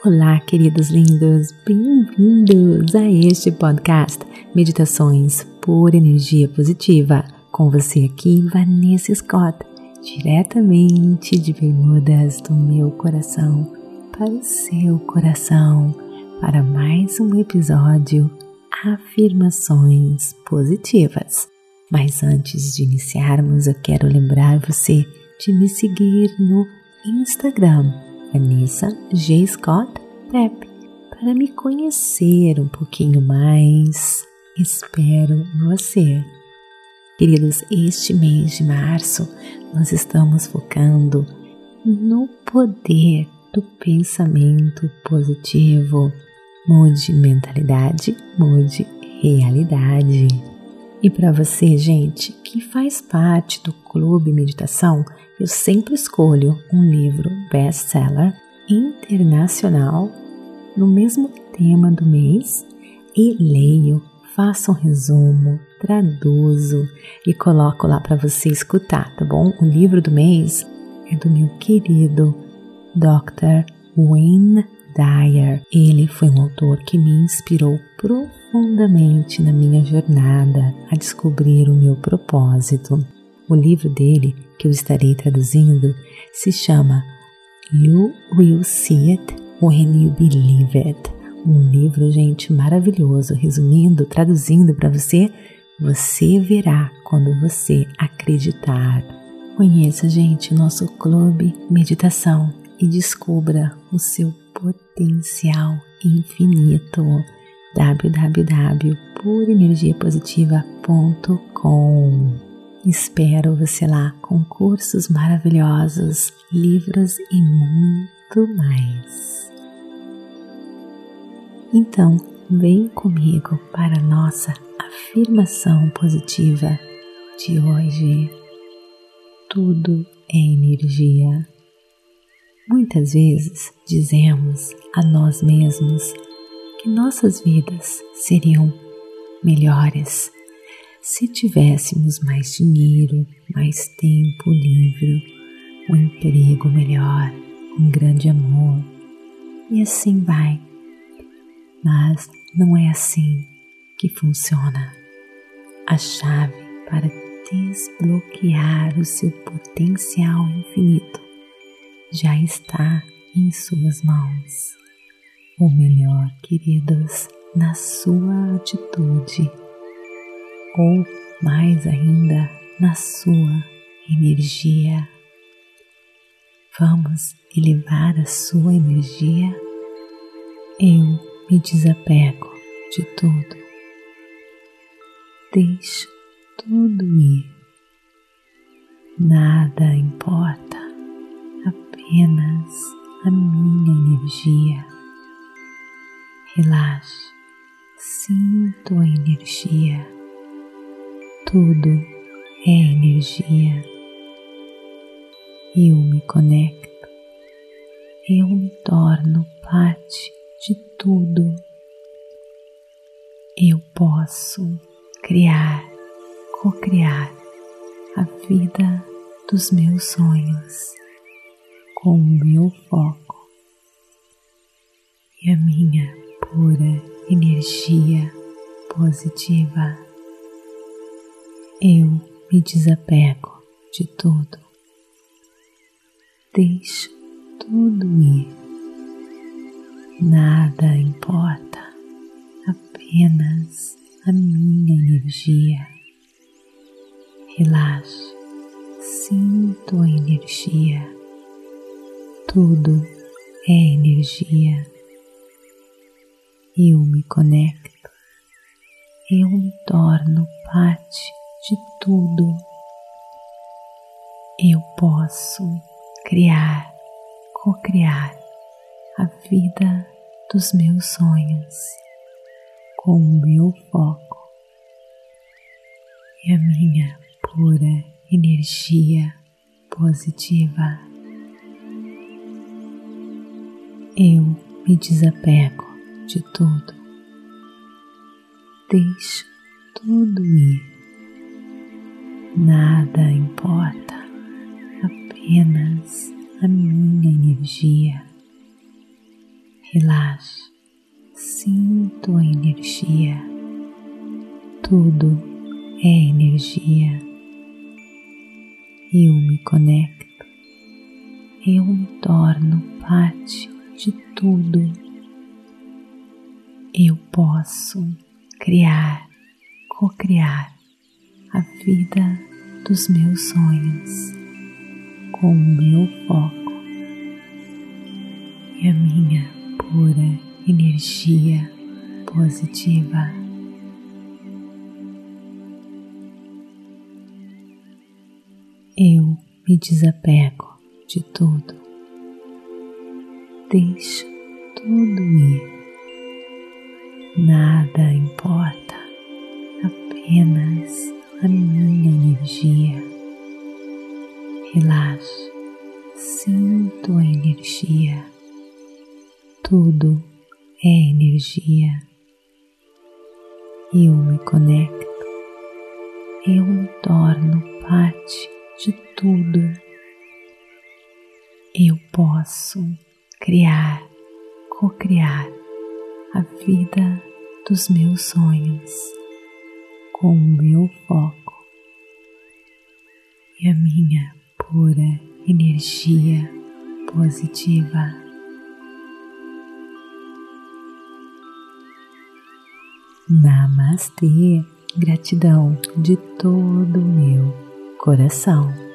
Olá, queridos lindos, bem-vindos a este podcast Meditações por Energia Positiva. Com você aqui, Vanessa Scott, diretamente de Bermudas do meu coração para o seu coração, para mais um episódio Afirmações Positivas. Mas antes de iniciarmos, eu quero lembrar você de me seguir no Instagram Vanessa G. Scott Prep para me conhecer um pouquinho mais. Espero você. Queridos, este mês de março nós estamos focando no poder do pensamento positivo. Mude mentalidade, mude realidade. E para você, gente, que faz parte do Clube Meditação, eu sempre escolho um livro best-seller internacional no mesmo tema do mês e leio, faço um resumo, traduzo e coloco lá para você escutar, tá bom? O livro do mês é do meu querido Dr. Wayne Dyer. Ele foi um autor que me inspirou profundamente na minha jornada a descobrir o meu propósito. O livro dele, que eu estarei traduzindo, se chama You Will See It When You Believe It. Um livro, gente, maravilhoso. Resumindo, traduzindo para você, você verá quando você acreditar. Conheça, gente, nosso clube Meditação e descubra o seu potencial infinito. www.purenergiapositiva.com Espero você lá com cursos maravilhosos, livros e muito mais. Então, vem comigo para a nossa afirmação positiva de hoje. Tudo é energia. Muitas vezes dizemos a nós mesmos que nossas vidas seriam melhores se tivéssemos mais dinheiro, mais tempo livre, um emprego melhor, um grande amor, e assim vai. Mas não é assim que funciona. A chave para desbloquear o seu potencial infinito já está em suas mãos. Ou melhor, queridos, na sua atitude, ou mais ainda na sua energia. Vamos elevar a sua energia. Eu me desapego de tudo. Deixo tudo ir. Nada importa apenas a minha energia. Relaxe, sinto a energia. Tudo é energia. Eu me conecto, eu me torno parte de tudo. Eu posso criar, co-criar a vida dos meus sonhos com o meu foco e a minha pura energia positiva. Eu me desapego de tudo, deixo tudo ir, nada importa, apenas a minha energia. Relaxe, sinto a energia tudo é energia. Eu me conecto, eu me torno parte de tudo. Eu posso criar, co-criar a vida dos meus sonhos com o meu foco e a minha pura energia positiva. Eu me desapego de tudo. Deixo tudo ir. Nada importa, apenas a minha energia. Relaxe, sinto a energia. Tudo é energia. Eu me conecto, eu me torno parte de tudo. Eu posso criar, co-criar a vida dos meus sonhos com o meu foco e a minha pura energia positiva. Eu me desapego de tudo, deixo tudo ir, nada importa, apenas a minha energia. Relaxe, sinto a energia. Tudo é energia. Eu me conecto, eu me torno parte de tudo. Eu posso criar, co-criar a vida dos meus sonhos com o meu foco e a minha pura energia positiva. Namastê, gratidão de todo o meu coração.